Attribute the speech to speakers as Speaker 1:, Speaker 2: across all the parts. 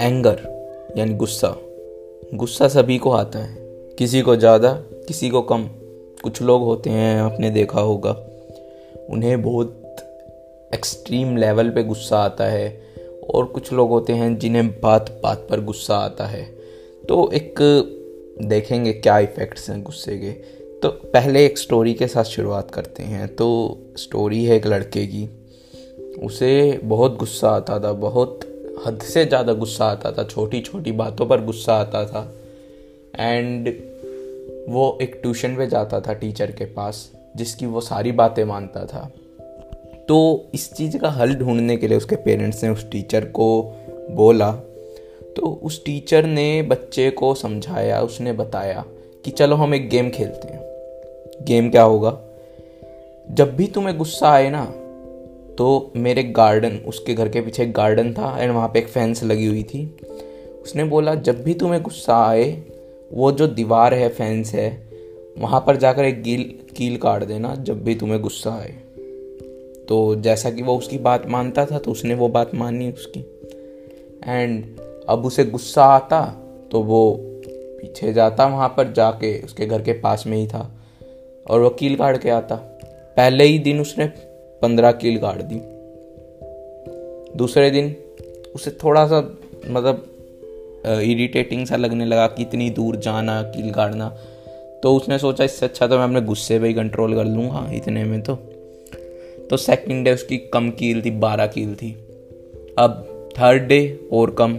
Speaker 1: Anger यानी गुस्सा। गुस्सा सभी को आता है। किसी को ज़्यादा, किसी को कम। कुछ लोग होते हैं, आपने देखा होगा। उन्हें बहुत एक्सट्रीम लेवल पे गुस्सा आता है। और कुछ लोग होते हैं, जिन्हें बात बात पर गुस्सा आता है। तो एक, देखेंगे क्या इफ़ेक्ट्स हैं गुस्से के। तो पहले एक स्टोरी के साथ शुरुआत करते हैं। तो स्टोरी है एक लड़के की। उसे बहुत गुस्सा आता था, बहुत हद से ज़्यादा गुस्सा आता था छोटी छोटी बातों पर गुस्सा आता था। एंड वो एक ट्यूशन पे जाता था टीचर के पास, जिसकी वो सारी बातें मानता था। तो इस चीज़ का हल ढूँढने के लिए उसके पेरेंट्स ने उस टीचर को बोला। तो उस टीचर ने बच्चे को समझाया, उसने बताया कि चलो हम एक गेम खेलते हैं। गेम क्या होगा? जब भी तुम्हें गुस्सा आए ना तो मेरे गार्डन उसके घर के पीछे एक गार्डन था एंड वहाँ पे एक फेंस लगी हुई थी। उसने बोला, जब भी तुम्हें गुस्सा आए, वो जो दीवार है फेंस है, वहाँ पर जाकर एक कील कील काट देना जब भी तुम्हें गुस्सा आए। तो जैसा कि वो उसकी बात मानता था तो उसने वो बात मानी उसकी। एंड अब उसे गुस्सा आता तो वो पीछे जाता वहाँ पर जाके, उसके घर के पास में ही था, और वो कील काट के आता। पहले ही दिन उसने पंद्रह कील काट दी। दूसरे दिन उसे थोड़ा सा मतलब इरिटेटिंग सा लगने लगा कि इतनी दूर जाना, कील गाड़ना। तो उसने सोचा, इससे अच्छा तो मैं अपने गुस्से पे ही कंट्रोल कर लूँगा इतने में तो। तो सेकंड डे उसकी कम कील थी, बारह कील थी। अब थर्ड डे और कम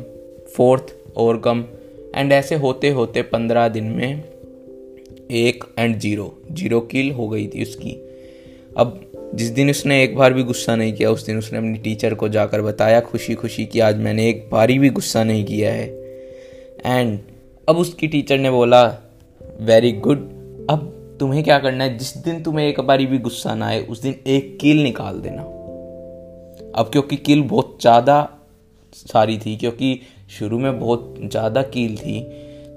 Speaker 1: फोर्थ और कम एंड ऐसे होते होते पंद्रह दिन में एक एंड ज़ीरो ज़ीरो कील हो गई थी उसकी। अब जिस दिन उसने एक बार भी गुस्सा नहीं किया, उस दिन उसने अपनी टीचर को जाकर बताया खुशी खुशी कि आज मैंने एक बारी भी गुस्सा नहीं किया है। एंड अब उसकी टीचर ने बोला वेरी गुड अब तुम्हें क्या करना है? जिस दिन तुम्हें एक बारी भी गुस्सा ना आए, उस दिन एक कील निकाल देना। अब क्योंकि कील बहुत ज़्यादा सारी थी, क्योंकि शुरू में बहुत ज़्यादा कील थी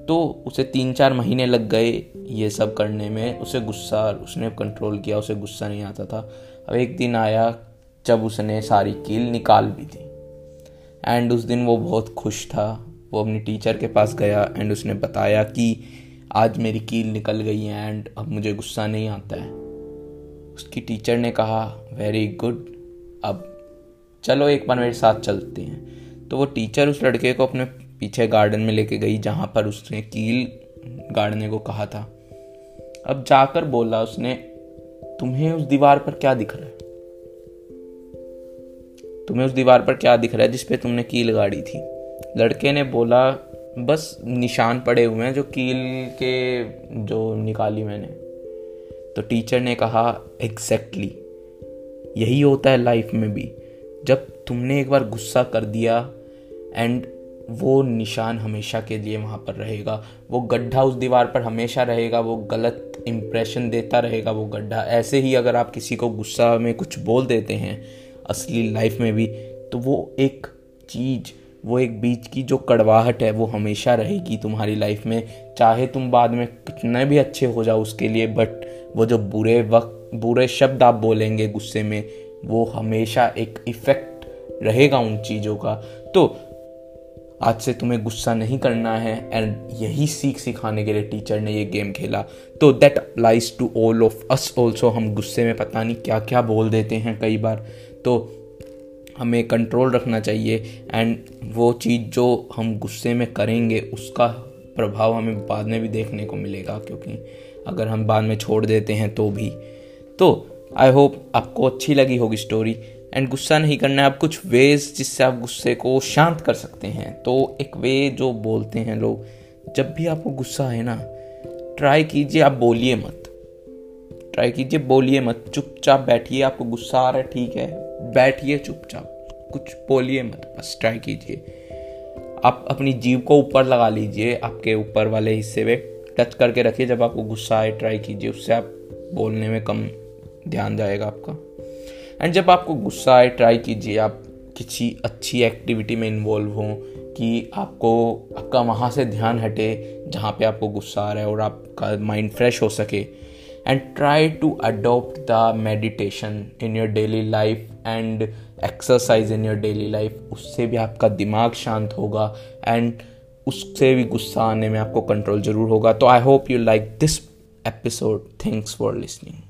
Speaker 1: तो उसे तीन चार महीने लग गए ये सब करने में। उसे गुस्सा, उसने कंट्रोल किया, उसे गुस्सा नहीं आता था। अब एक दिन आया जब उसने सारी कील निकाल भी दी एंड उस दिन वो बहुत खुश था। वो अपनी टीचर के पास गया एंड उसने बताया कि आज मेरी कील निकल गई है एंड अब मुझे गुस्सा नहीं आता है। उसकी टीचर ने कहा वेरी गुड अब चलो एक बार मेरे साथ चलते हैं। तो वो टीचर उस लड़के को अपने पीछे गार्डन में लेके गई जहाँ पर उसने कील गाड़ने को कहा था। अब जाकर बोला उसने तुम्हें उस दीवार पर क्या दिख रहा है? तुम्हें उस दीवार पर क्या दिख रहा है जिसपे तुमने कील गाड़ी थी? लड़के ने बोला बस निशान पड़े हुए हैं जो कील के जो निकाली मैंने। तो टीचर ने कहा एग्जैक्टली exactly, यही होता है लाइफ में भी। जब तुमने एक बार गुस्सा कर दिया एंड वो निशान हमेशा के लिए वहाँ पर रहेगा। वो गड्ढा उस दीवार पर हमेशा रहेगा, वो गलत इम्प्रेशन देता रहेगा, वो गड्ढा। ऐसे ही अगर आप किसी को गुस्सा में कुछ बोल देते हैं, असली लाइफ में भी तो वो एक चीज़, वो एक बीच की जो कड़वाहट है, वो हमेशा रहेगी तुम्हारी लाइफ में। चाहे तुम बाद में कितने भी अच्छे हो जाओ उसके लिए बट वो जो बुरे वक्त, बुरे शब्द आप बोलेंगे गुस्से में, वो हमेशा एक इफ़ेक्ट रहेगा उन चीज़ों का। तो आज से तुम्हें गुस्सा नहीं करना है एंड यही सीख सिखाने के लिए टीचर ने ये गेम खेला। तो that applies to all of us also हम गुस्से में पता नहीं क्या क्या बोल देते हैं कई बार। तो हमें कंट्रोल रखना चाहिए एंड वो चीज़ जो हम गुस्से में करेंगे, उसका प्रभाव हमें बाद में भी देखने को मिलेगा, क्योंकि अगर हम बाद में छोड़ देते हैं तो भी। तो आई होप आपको अच्छी लगी होगी स्टोरी एंड गुस्सा नहीं करना है। आप कुछ वेज जिससे आप गुस्से को शांत कर सकते हैं। तो एक वे जो बोलते हैं लोग, जब भी आपको गुस्सा है ना ट्राई कीजिए, आप बोलिए मत। ट्राई कीजिए, बोलिए मत। चुपचाप बैठिए, आपको गुस्सा आ रहा है, ठीक है। बैठिए चुपचाप। कुछ बोलिए मत, बस ट्राई कीजिए। आप अपनी जीव को ऊपर लगा लीजिए, आपके ऊपर वाले हिस्से में टच करके रखिए। जब आपको गुस्सा आए ट्राई कीजिए। उससे आप बोलने में कम ध्यान जाएगा आपका। एंड जब आपको गुस्सा आए ट्राई कीजिए, आप किसी अच्छी एक्टिविटी में इन्वॉल्व हों कि आपको, आपका वहाँ से ध्यान हटे जहाँ पे आपको गुस्सा आ रहा है और आपका माइंड फ्रेश हो सके। And try to adopt the meditation in your daily life and exercise in your daily life उससे भी आपका दिमाग शांत होगा एंड उससे भी गुस्सा आने में आपको कंट्रोल ज़रूर होगा। तो I hope you like this episode thanks for listening